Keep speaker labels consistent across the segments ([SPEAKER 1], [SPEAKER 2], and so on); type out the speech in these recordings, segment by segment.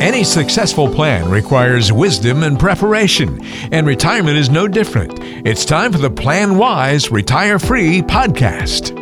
[SPEAKER 1] Any successful plan requires wisdom and preparation, and retirement is no different. It's time for the Plan Wise Retire Free podcast.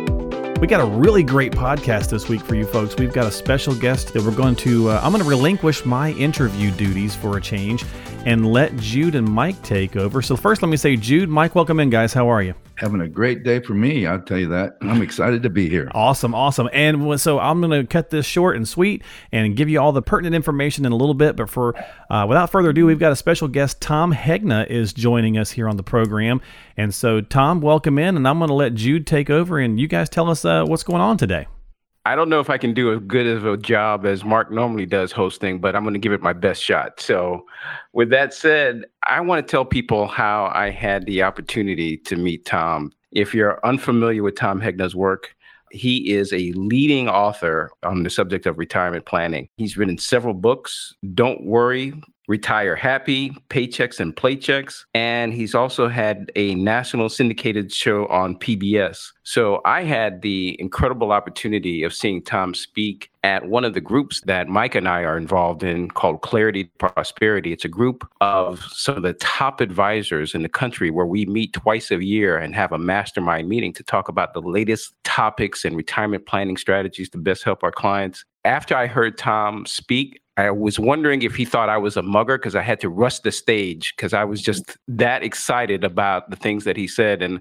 [SPEAKER 2] We got a really great podcast this week for you folks. We've got a special guest that we're going to, uh, I'm going to relinquish my interview duties for a change and let Jude and Mike take over. So, first, let me say, Jude, Mike, welcome in, guys. How are you?
[SPEAKER 3] Having a great day for me, I'll tell you that. I'm excited to be here.
[SPEAKER 2] Awesome, awesome. And so I'm going to cut this short and sweet and give you all the pertinent information in a little bit. But for uh, without further ado, we've got a special guest. Tom Hegna is joining us here on the program. And so, Tom, welcome in. And I'm going to let Jude take over and you guys tell us uh, what's going on today.
[SPEAKER 4] I don't know if I can do as good of a job as Mark normally does hosting, but I'm going to give it my best shot. So, with that said, I want to tell people how I had the opportunity to meet Tom. If you're unfamiliar with Tom Hegna's work, he is a leading author on the subject of retirement planning. He's written several books. Don't worry, Retire Happy, Paychecks and Playchecks. And he's also had a national syndicated show on PBS. So I had the incredible opportunity of seeing Tom speak at one of the groups that Mike and I are involved in called Clarity Prosperity. It's a group of some of the top advisors in the country where we meet twice a year and have a mastermind meeting to talk about the latest topics and retirement planning strategies to best help our clients. After I heard Tom speak, I was wondering if he thought I was a mugger because I had to rush the stage because I was just that excited about the things that he said. And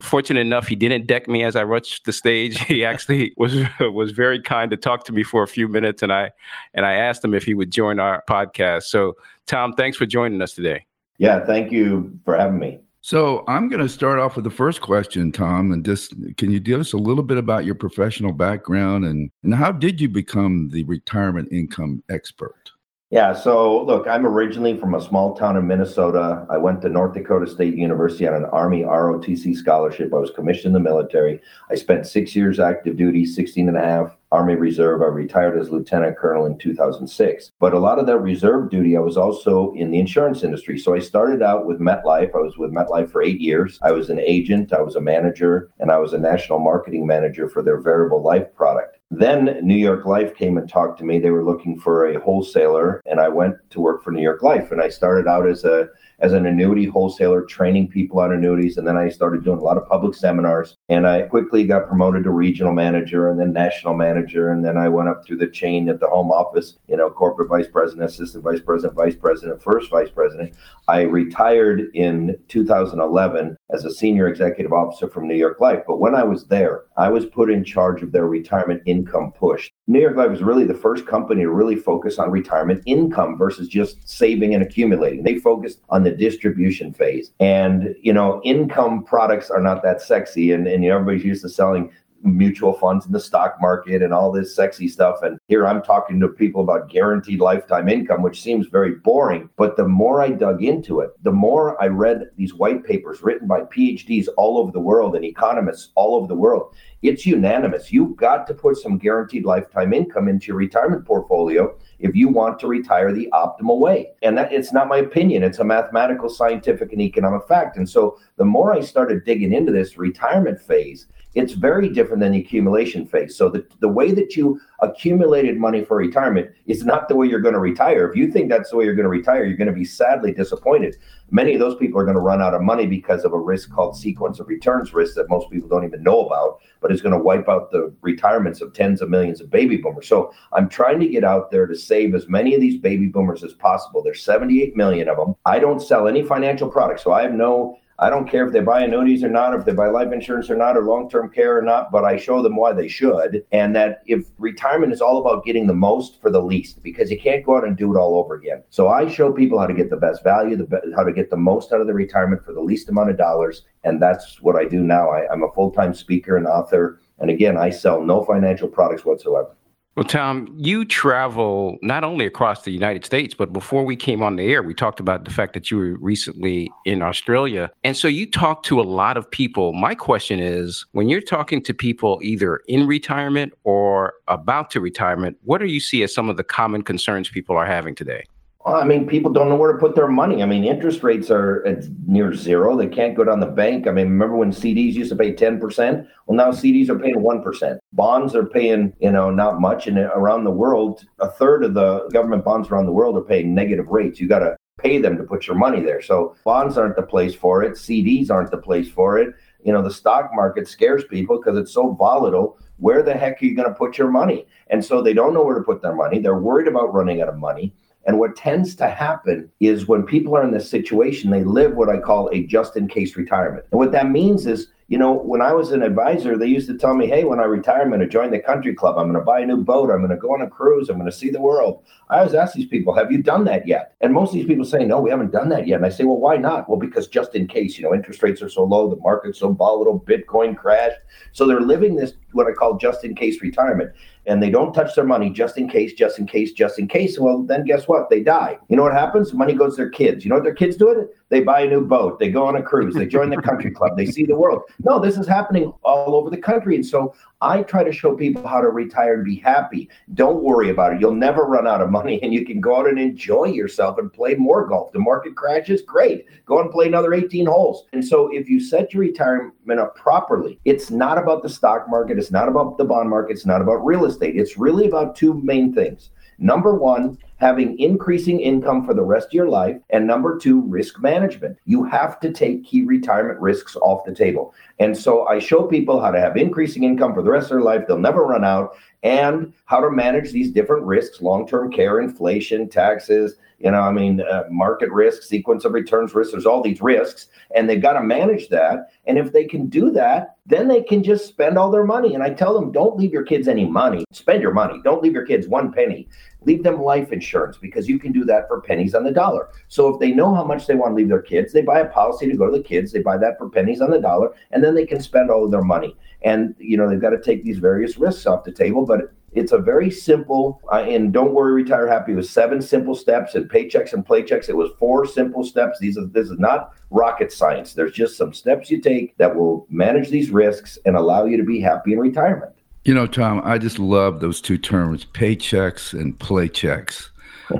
[SPEAKER 4] fortunate enough, he didn't deck me as I rushed the stage. He actually was was very kind to talk to me for a few minutes, and I and I asked him if he would join our podcast. So, Tom, thanks for joining us today.
[SPEAKER 5] Yeah, thank you for having me.
[SPEAKER 3] So I'm going to start off with the first question, Tom, and just can you give us a little bit about your professional background and, and how did you become the retirement income expert?
[SPEAKER 5] Yeah, so look, I'm originally from a small town in Minnesota. I went to North Dakota State University on an Army ROTC scholarship. I was commissioned in the military. I spent six years active duty, 16 and a half Army Reserve. I retired as lieutenant colonel in 2006. But a lot of that reserve duty, I was also in the insurance industry. So I started out with MetLife. I was with MetLife for eight years. I was an agent, I was a manager, and I was a national marketing manager for their variable life product. Then New York Life came and talked to me. They were looking for a wholesaler, and I went to work for New York Life. And I started out as a as an annuity wholesaler, training people on annuities. And then I started doing a lot of public seminars. And I quickly got promoted to regional manager and then national manager. And then I went up through the chain at the home office, you know, corporate vice president, assistant vice president, vice president, first vice president. I retired in 2011 as a senior executive officer from New York Life. But when I was there, I was put in charge of their retirement income push. New York Life was really the first company to really focus on retirement income versus just saving and accumulating. They focused on the distribution phase. And, you know, income products are not that sexy. And, and you know, everybody's used to selling mutual funds in the stock market and all this sexy stuff. And here I'm talking to people about guaranteed lifetime income, which seems very boring. But the more I dug into it, the more I read these white papers written by PhDs all over the world and economists all over the world. It's unanimous. You've got to put some guaranteed lifetime income into your retirement portfolio if you want to retire the optimal way. And that it's not my opinion, it's a mathematical, scientific, and economic fact. And so the more I started digging into this retirement phase, it's very different than the accumulation phase. So the, the way that you accumulated money for retirement is not the way you're going to retire. If you think that's the way you're going to retire, you're going to be sadly disappointed. Many of those people are going to run out of money because of a risk called sequence of returns risk that most people don't even know about, but is going to wipe out the retirements of tens of millions of baby boomers. So I'm trying to get out there to save as many of these baby boomers as possible. There's 78 million of them. I don't sell any financial products, so I have no I don't care if they buy annuities or not, or if they buy life insurance or not, or long term care or not, but I show them why they should. And that if retirement is all about getting the most for the least, because you can't go out and do it all over again. So I show people how to get the best value, the be- how to get the most out of the retirement for the least amount of dollars. And that's what I do now. I, I'm a full time speaker and author. And again, I sell no financial products whatsoever.
[SPEAKER 4] Well, Tom, you travel not only across the United States, but before we came on the air, we talked about the fact that you were recently in Australia. And so you talk to a lot of people. My question is when you're talking to people either in retirement or about to retirement, what do you see as some of the common concerns people are having today?
[SPEAKER 5] Well, I mean, people don't know where to put their money. I mean, interest rates are at near zero. They can't go down the bank. I mean, remember when CDs used to pay 10%? Well, now CDs are paying 1%. Bonds are paying, you know, not much. And around the world, a third of the government bonds around the world are paying negative rates. You got to pay them to put your money there. So bonds aren't the place for it. CDs aren't the place for it. You know, the stock market scares people because it's so volatile. Where the heck are you going to put your money? And so they don't know where to put their money. They're worried about running out of money. And what tends to happen is when people are in this situation, they live what I call a just in case retirement. And what that means is you know, when I was an advisor, they used to tell me, hey, when I retire, I'm going to join the country club. I'm going to buy a new boat. I'm going to go on a cruise. I'm going to see the world. I always ask these people, have you done that yet? And most of these people say, no, we haven't done that yet. And I say, well, why not? Well, because just in case, you know, interest rates are so low, the market's so volatile, Bitcoin crashed. So they're living this, what I call just in case retirement and they don't touch their money just in case, just in case, just in case, well, then guess what? They die. You know what happens? Money goes to their kids. You know what their kids do it? They buy a new boat. They go on a cruise. They join the country club. They see the world. No, this is happening all over the country. And so I try to show people how to retire and be happy. Don't worry about it. You'll never run out of money and you can go out and enjoy yourself and play more golf. The market crashes, great. Go and play another 18 holes. And so if you set your retirement up properly, it's not about the stock market, it's not about the bond market, it's not about real estate. It's really about two main things. Number one, having increasing income for the rest of your life. And number two, risk management. You have to take key retirement risks off the table. And so I show people how to have increasing income for the rest of their life. They'll never run out and how to manage these different risks, long-term care, inflation, taxes, you know, I mean, uh, market risk, sequence of returns risk, there's all these risks and they've got to manage that. And if they can do that, then they can just spend all their money. And I tell them, don't leave your kids any money. Spend your money. Don't leave your kids one penny. Leave them life insurance because you can do that for pennies on the dollar. So if they know how much they want to leave their kids, they buy a policy to go to the kids. They buy that for pennies on the dollar, and then they can spend all of their money. And you know they've got to take these various risks off the table, but it's a very simple, uh, and don't worry, retire happy. It was seven simple steps and paychecks and playchecks. It was four simple steps. These are this is not rocket science. There's just some steps you take that will manage these risks and allow you to be happy in retirement.
[SPEAKER 3] You know, Tom, I just love those two terms, paychecks and playchecks.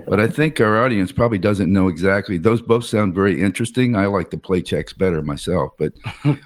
[SPEAKER 3] But I think our audience probably doesn't know exactly. Those both sound very interesting. I like the play checks better myself, but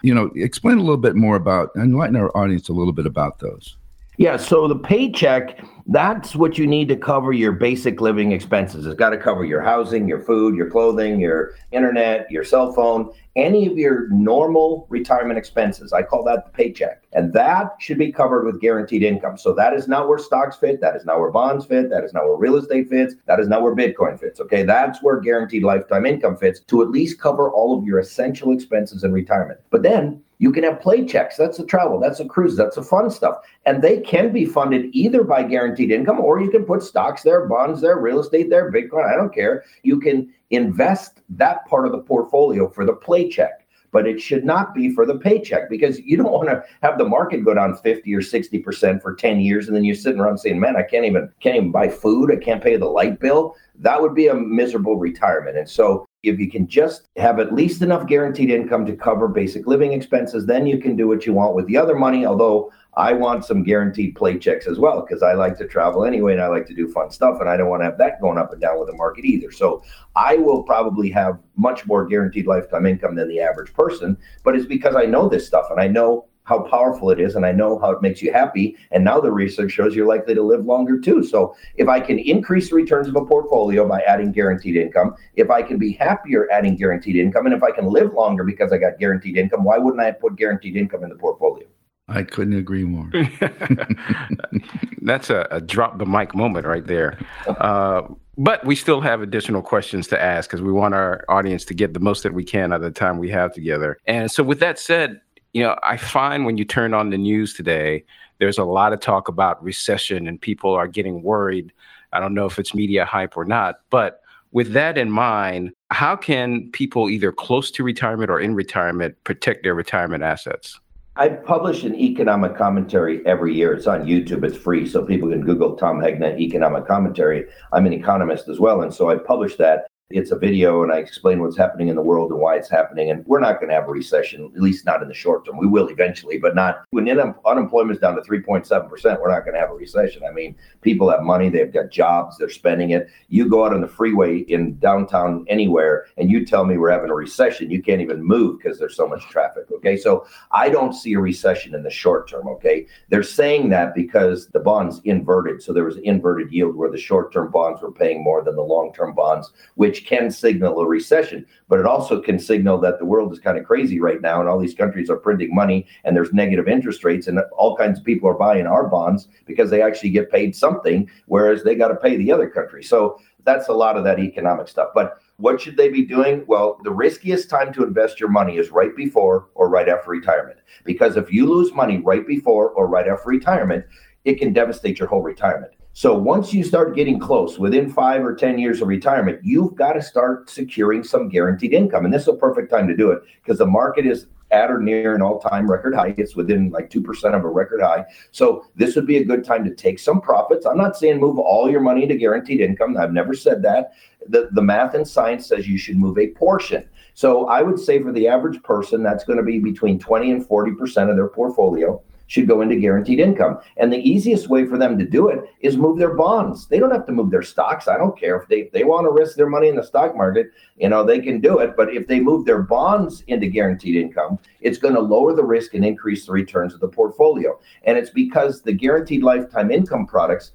[SPEAKER 3] you know, explain a little bit more about enlighten our audience a little bit about those.
[SPEAKER 5] Yeah, so the paycheck, that's what you need to cover your basic living expenses. It's got to cover your housing, your food, your clothing, your internet, your cell phone, any of your normal retirement expenses. I call that the paycheck. And that should be covered with guaranteed income. So that is not where stocks fit. That is not where bonds fit. That is not where real estate fits. That is not where Bitcoin fits. Okay. That's where guaranteed lifetime income fits to at least cover all of your essential expenses in retirement. But then you can have play checks. That's the travel. That's the cruise. That's the fun stuff. And they can be funded either by guaranteed income or you can put stocks there, bonds there, real estate there, Bitcoin. I don't care. You can invest that part of the portfolio for the play check but it should not be for the paycheck because you don't want to have the market go down 50 or 60 percent for 10 years and then you're sitting around saying man i can't even can't even buy food i can't pay the light bill that would be a miserable retirement and so if you can just have at least enough guaranteed income to cover basic living expenses, then you can do what you want with the other money. Although I want some guaranteed play checks as well, because I like to travel anyway and I like to do fun stuff and I don't want to have that going up and down with the market either. So I will probably have much more guaranteed lifetime income than the average person, but it's because I know this stuff and I know how powerful it is and I know how it makes you happy. And now the research shows you're likely to live longer too. So if I can increase the returns of a portfolio by adding guaranteed income, if I can be happier adding guaranteed income, and if I can live longer because I got guaranteed income, why wouldn't I put guaranteed income in the portfolio?
[SPEAKER 3] I couldn't agree more.
[SPEAKER 4] That's a, a, drop the mic moment right there. Uh, but we still have additional questions to ask because we want our audience to get the most that we can out of the time we have together. And so, with that said, you know, I find when you turn on the news today, there's a lot of talk about recession and people are getting worried. I don't know if it's media hype or not, but with that in mind, how can people either close to retirement or in retirement protect their retirement assets?
[SPEAKER 5] I publish an economic commentary every year. It's on YouTube. It's free, so people can Google Tom Hegna economic commentary. I'm an economist as well, and so I publish that. It's a video and I explain what's happening in the world and why it's happening. And we're not going to have a recession, at least not in the short term. We will eventually, but not when un- unemployment is down to 3.7%. We're not going to have a recession. I mean, people have money, they've got jobs, they're spending it. You go out on the freeway in downtown anywhere and you tell me we're having a recession, you can't even move because there's so much traffic. Okay. So I don't see a recession in the short term. Okay. They're saying that because the bonds inverted. So there was inverted yield where the short term bonds were paying more than the long term bonds, which which can signal a recession, but it also can signal that the world is kind of crazy right now and all these countries are printing money and there's negative interest rates and all kinds of people are buying our bonds because they actually get paid something, whereas they got to pay the other country. So that's a lot of that economic stuff. But what should they be doing? Well, the riskiest time to invest your money is right before or right after retirement. Because if you lose money right before or right after retirement, it can devastate your whole retirement. So once you start getting close, within five or 10 years of retirement, you've got to start securing some guaranteed income. And this is a perfect time to do it because the market is at or near an all-time record high. It's within like 2% of a record high. So this would be a good time to take some profits. I'm not saying move all your money to guaranteed income. I've never said that. The, the math and science says you should move a portion. So I would say for the average person, that's going to be between 20 and 40% of their portfolio should go into guaranteed income. And the easiest way for them to do it is move their bonds. They don't have to move their stocks. I don't care if they if they want to risk their money in the stock market, you know, they can do it. But if they move their bonds into guaranteed income, it's going to lower the risk and increase the returns of the portfolio. And it's because the guaranteed lifetime income products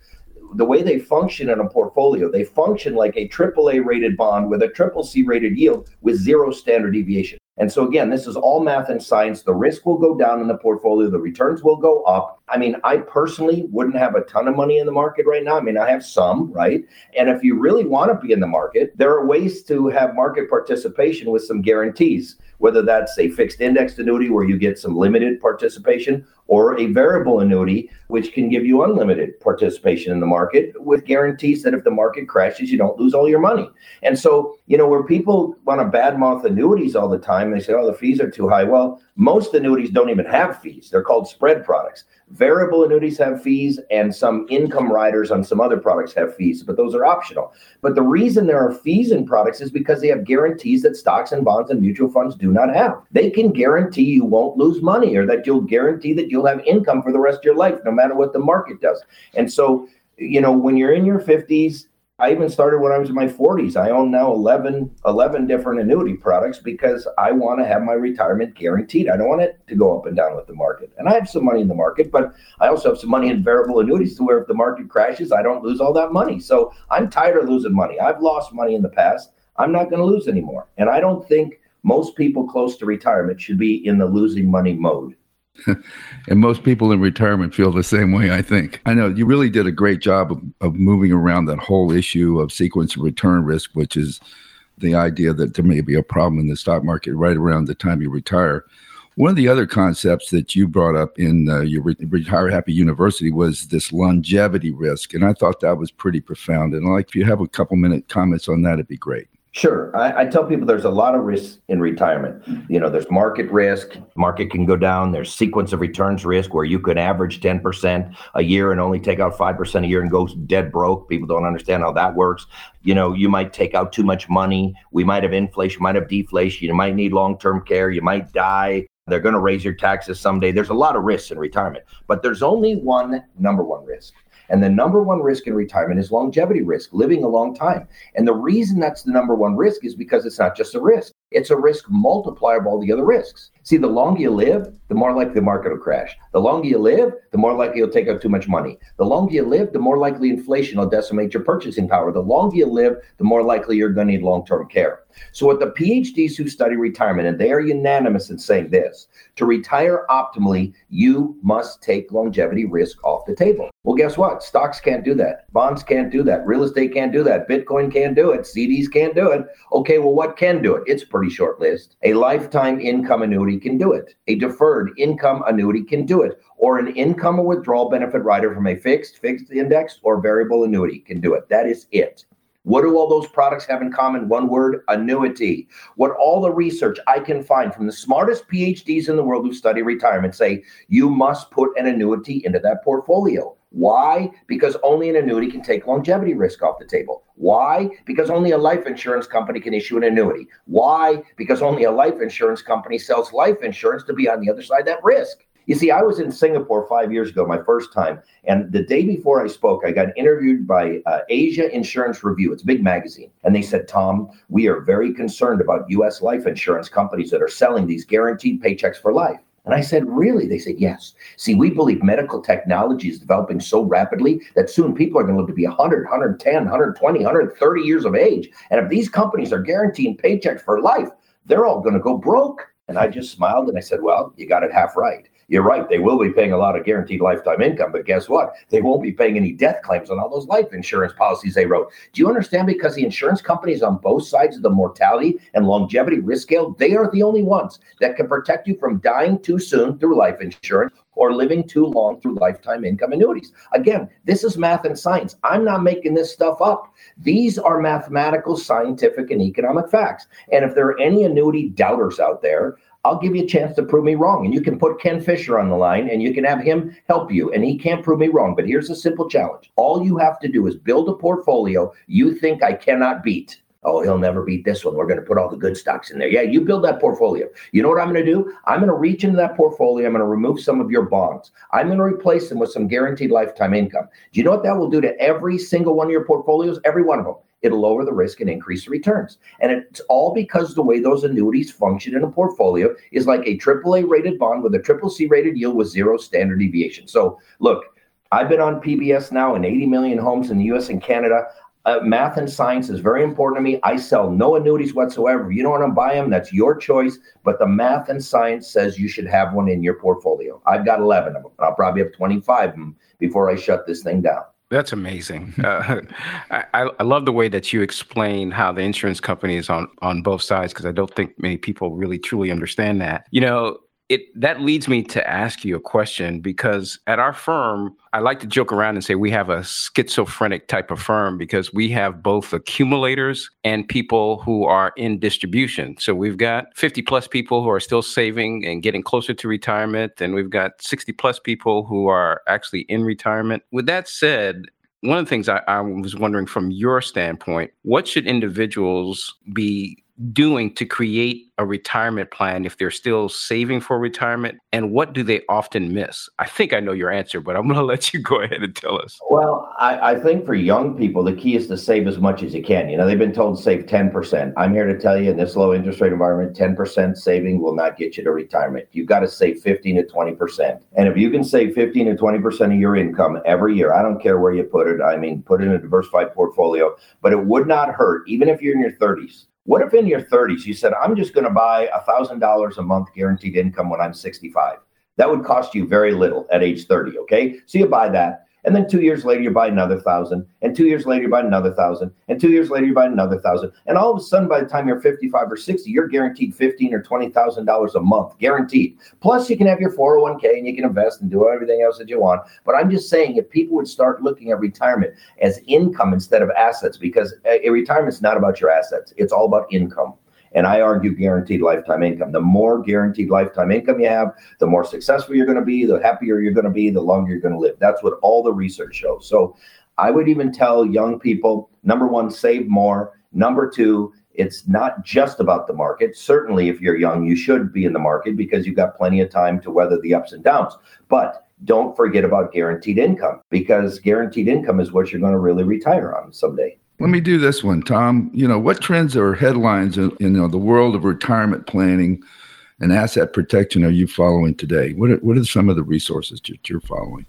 [SPEAKER 5] the way they function in a portfolio, they function like a triple A rated bond with a triple C rated yield with zero standard deviation. And so again, this is all math and science. The risk will go down in the portfolio, the returns will go up. I mean, I personally wouldn't have a ton of money in the market right now. I mean, I have some, right? And if you really want to be in the market, there are ways to have market participation with some guarantees, whether that's a fixed indexed annuity where you get some limited participation or a variable annuity, which can give you unlimited participation in the market with guarantees that if the market crashes, you don't lose all your money. And so, you know, where people want to badmouth annuities all the time, they say, oh, the fees are too high. Well, most annuities don't even have fees. They're called spread products. Variable annuities have fees, and some income riders on some other products have fees, but those are optional. But the reason there are fees in products is because they have guarantees that stocks and bonds and mutual funds do not have. They can guarantee you won't lose money or that you'll guarantee that you'll have income for the rest of your life, no matter what the market does. And so, you know, when you're in your 50s, I even started when I was in my 40s. I own now 11, 11 different annuity products because I want to have my retirement guaranteed. I don't want it to go up and down with the market. And I have some money in the market, but I also have some money in variable annuities to where if the market crashes, I don't lose all that money. So I'm tired of losing money. I've lost money in the past. I'm not going to lose anymore. And I don't think most people close to retirement should be in the losing money mode.
[SPEAKER 3] and most people in retirement feel the same way, I think. I know you really did a great job of, of moving around that whole issue of sequence of return risk, which is the idea that there may be a problem in the stock market right around the time you retire. One of the other concepts that you brought up in uh, your Retire Happy University was this longevity risk. And I thought that was pretty profound. And like, if you have a couple minute comments on that, it'd be great.
[SPEAKER 5] Sure. I, I, tell people there's a lot of risks in retirement. You know, there's market risk, market can go down. There's sequence of returns risk where you could average 10% a year and only take out 5% a year and go dead broke. People don't understand how that works. You know, you might take out too much money. We might have inflation, might have deflation. You might need long term care. You might die. They're going to raise your taxes someday. There's a lot of risks in retirement, but there's only one number one risk. And the number one risk in retirement is longevity risk, living a long time. And the reason that's the number one risk is because it's not just a risk, it's a risk multiplier of all the other risks. See, the longer you live, the more likely the market will crash. The longer you live, the more likely you'll take out too much money. The longer you live, the more likely inflation will decimate your purchasing power. The longer you live, the more likely you're going to need long term care. So, what the PhDs who study retirement, and they are unanimous in saying this to retire optimally, you must take longevity risk off the table. Well, guess what? Stocks can't do that. Bonds can't do that. Real estate can't do that. Bitcoin can't do it. CDs can't do it. Okay, well, what can do it? It's a pretty short list. A lifetime income annuity can do it. A deferred income annuity can do it. Or an income or withdrawal benefit rider from a fixed, fixed index, or variable annuity can do it. That is it. What do all those products have in common? One word annuity. What all the research I can find from the smartest PhDs in the world who study retirement say you must put an annuity into that portfolio. Why? Because only an annuity can take longevity risk off the table. Why? Because only a life insurance company can issue an annuity. Why? Because only a life insurance company sells life insurance to be on the other side of that risk. You see, I was in Singapore five years ago, my first time, and the day before I spoke, I got interviewed by uh, Asia Insurance Review. It's a big magazine, and they said, "Tom, we are very concerned about U.S. life insurance companies that are selling these guaranteed paychecks for life." And I said, Really? They said, Yes. See, we believe medical technology is developing so rapidly that soon people are going to live to be 100, 110, 120, 130 years of age. And if these companies are guaranteeing paychecks for life, they're all going to go broke. And I just smiled and I said, Well, you got it half right you're right. They will be paying a lot of guaranteed lifetime income, but guess what? They won't be paying any death claims on all those life insurance policies they wrote. Do you understand? Because the insurance companies on both sides of the mortality and longevity risk scale, they are the only ones that can protect you from dying too soon through life insurance or living too long through lifetime income annuities. Again, this is math and science. I'm not making this stuff up. These are mathematical, scientific, and economic facts. And if there are any annuity doubters out there, I'll give you a chance to prove me wrong. And you can put Ken Fisher on the line and you can have him help you. And he can't prove me wrong. But here's a simple challenge all you have to do is build a portfolio you think I cannot beat. Oh, he'll never beat this one. We're going to put all the good stocks in there. Yeah, you build that portfolio. You know what I'm going to do? I'm going to reach into that portfolio. I'm going to remove some of your bonds. I'm going to replace them with some guaranteed lifetime income. Do you know what that will do to every single one of your portfolios? Every one of them it'll lower the risk and increase the returns. And it's all because the way those annuities function in a portfolio is like a AAA rated bond with a triple C rated yield with zero standard deviation. So look, I've been on PBS now in 80 million homes in the US and Canada. Uh, math and science is very important to me. I sell no annuities whatsoever. You don't want to buy them, that's your choice. But the math and science says you should have one in your portfolio. I've got 11 of them. I'll probably have 25 of them before I shut this thing down.
[SPEAKER 4] That's amazing. Uh, I, I love the way that you explain how the insurance company is on on both sides because I don't think many people really truly understand that. You know, it that leads me to ask you a question because at our firm, I like to joke around and say we have a schizophrenic type of firm because we have both accumulators and people who are in distribution. So we've got 50 plus people who are still saving and getting closer to retirement, and we've got 60 plus people who are actually in retirement. With that said, one of the things I, I was wondering from your standpoint, what should individuals be doing to create a retirement plan if they're still saving for retirement? And what do they often miss? I think I know your answer, but I'm going to let you go ahead and tell us.
[SPEAKER 5] Well, I, I, think for young people, the key is to save as much as you can. You know, they've been told to save 10%. I'm here to tell you in this low interest rate environment, 10% saving will not get you to retirement. You've got to save 15 to 20%. And if you can save 15 to 20% of your income every year, I don't care where you put it. I mean, put it in a diversified portfolio, but it would not hurt, even if you're in your 30s what if in your 30s you said, I'm just going to buy $1,000 a month guaranteed income when I'm 65? That would cost you very little at age 30. Okay. So you buy that. And then two years later, you buy another thousand. And two years later, you buy another thousand. And two years later, you buy another thousand. And all of a sudden, by the time you're 55 or 60, you're guaranteed 15 or $20,000 a month, guaranteed. Plus, you can have your 401k and you can invest and do everything else that you want. But I'm just saying, if people would start looking at retirement as income instead of assets, because a retirement is not about your assets, it's all about income. And I argue guaranteed lifetime income. The more guaranteed lifetime income you have, the more successful you're going to be, the happier you're going to be, the longer you're going to live. That's what all the research shows. So I would even tell young people number one, save more. Number two, it's not just about the market. Certainly, if you're young, you should be in the market because you've got plenty of time to weather the ups and downs. But don't forget about guaranteed income because guaranteed income is what you're going to really retire on someday.
[SPEAKER 3] Let me do this one, Tom. You know, what trends or headlines in, you know, the world of retirement planning and asset protection are you following today? What are, what are some of the resources that you're following?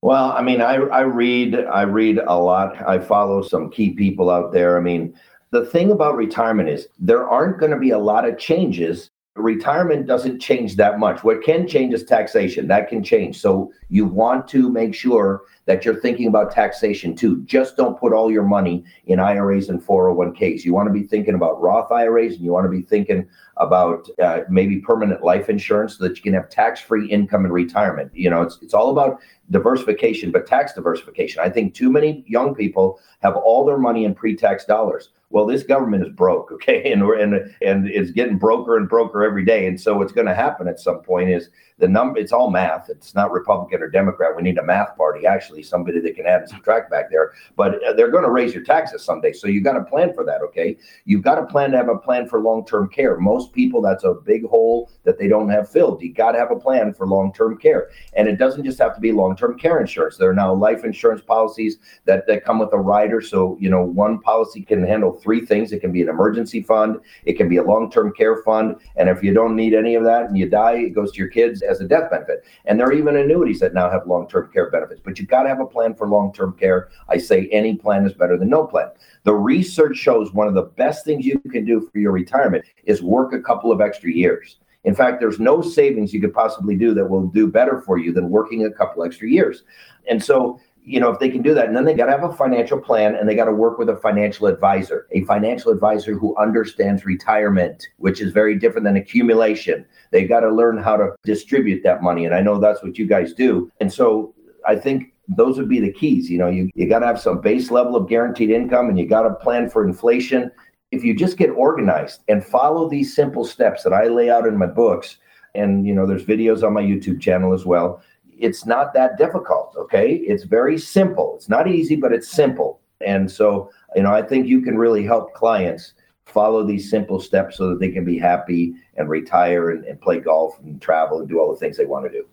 [SPEAKER 5] Well, I mean, I, I read I read a lot. I follow some key people out there. I mean, the thing about retirement is there aren't going to be a lot of changes retirement doesn't change that much. What can change is taxation. That can change. So you want to make sure that you're thinking about taxation too. Just don't put all your money in IRAs and 401ks. You want to be thinking about Roth IRAs and you want to be thinking about uh, maybe permanent life insurance so that you can have tax-free income in retirement. You know, it's it's all about diversification, but tax diversification. I think too many young people have all their money in pre-tax dollars well, this government is broke, okay, and and and it's getting broker and broker every day. And so what's going to happen at some point is the number it's all math. It's not republican or democrat. We need a math party actually somebody that can add and subtract back there. But uh, they're going to raise your taxes someday so you've got to plan for that okay? You've got to plan to have a plan for long-term care. Most people that's a big hole that they don't have filled. You got to have a plan for long-term care. And it doesn't just have to be long-term care insurance. There are now life insurance policies that, that come with a rider. So you know one policy can handle three things. It can be an emergency fund. It can be a long-term care fund. And if you don't need any of that and you die it goes to your kids as a death benefit. And there are even annuities that now have long term care benefits. But you've got to have a plan for long term care. I say any plan is better than no plan. The research shows one of the best things you can do for your retirement is work a couple of extra years. In fact, there's no savings you could possibly do that will do better for you than working a couple extra years. And so you know, if they can do that, and then they got to have a financial plan and they got to work with a financial advisor, a financial advisor who understands retirement, which is very different than accumulation. They got to learn how to distribute that money. And I know that's what you guys do. And so I think those would be the keys. You know, you, you got to have some base level of guaranteed income and you got to plan for inflation. If you just get organized and follow these simple steps that I lay out in my books, and you know, there's videos on my YouTube channel as well it's not that difficult. Okay. It's very simple. It's not easy, but it's simple. And so, you know, I think you can really help clients follow these simple steps so that they can be happy and retire and, and play golf and travel and do all the things they want to do.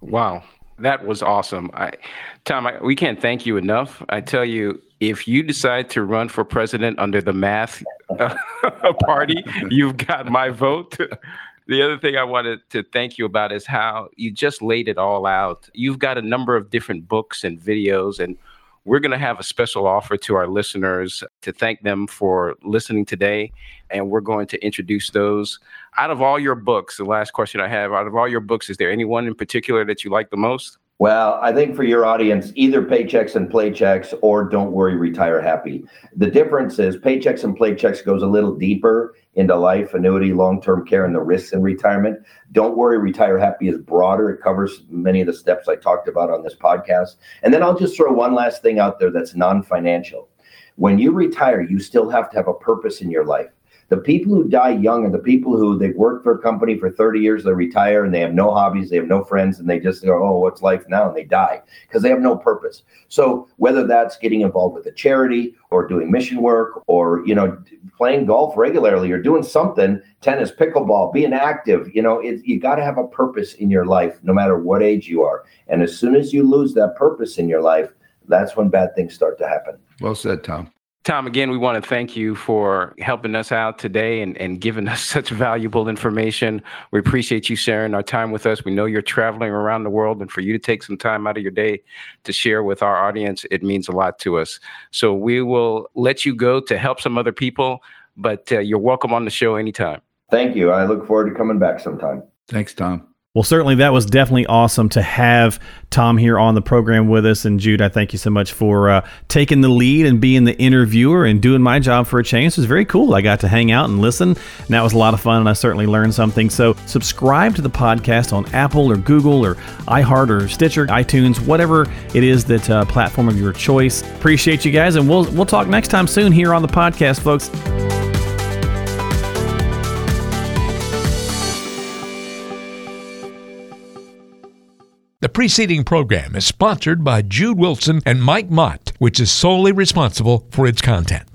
[SPEAKER 4] Wow. That was awesome. I, Tom, I, we can't thank you enough. I tell you, if you decide to run for president under the math party, you've got my vote the other thing I wanted to thank you about is how you just laid it all out. You've got a number of different books and videos, and we're going to have a special offer to our listeners to thank them for listening today. And we're going to introduce those. Out of all your books, the last question I have out of all your books, is there anyone in particular that you like the most?
[SPEAKER 5] Well, I think for your audience, either paychecks and playchecks or don't worry, retire happy. The difference is paychecks and playchecks goes a little deeper into life, annuity, long-term care, and the risks in retirement. Don't worry, retire happy is broader. It covers many of the steps I talked about on this podcast. And then I'll just throw one last thing out there that's non-financial. When you retire, you still have to have a purpose in your life. The people who die young are the people who they've worked for a company for 30 years, they retire and they have no hobbies, they have no friends, and they just go, oh, what's life now? And they die because they have no purpose. So whether that's getting involved with a charity or doing mission work or, you know, playing golf regularly or doing something, tennis, pickleball, being active, you know, it, you got to have a purpose in your life, no matter what age you are. And as soon as you lose that purpose in your life, that's when bad things start to happen.
[SPEAKER 3] Well said, Tom.
[SPEAKER 4] Tom, again, we want to thank you for helping us out today and, and giving us such valuable information. We appreciate you sharing our time with us. We know you're traveling around the world, and for you to take some time out of your day to share with our audience, it means a lot to us. So we will let you go to help some other people, but uh, you're welcome on the show anytime.
[SPEAKER 5] Thank you. I look forward to coming back sometime.
[SPEAKER 3] Thanks, Tom.
[SPEAKER 2] Well, certainly that was definitely awesome to have Tom here on the program with us. And Jude, I thank you so much for uh, taking the lead and being the interviewer and doing my job for a change. This was very cool. I got to hang out and listen, and that was a lot of fun. And I certainly learned something. So subscribe to the podcast on Apple or Google or iHeart or Stitcher, iTunes, whatever it is that uh, platform of your choice. Appreciate you guys, and we'll we'll talk next time soon here on the podcast, folks.
[SPEAKER 1] The preceding program is sponsored by Jude Wilson and Mike Mott, which is solely responsible for its content.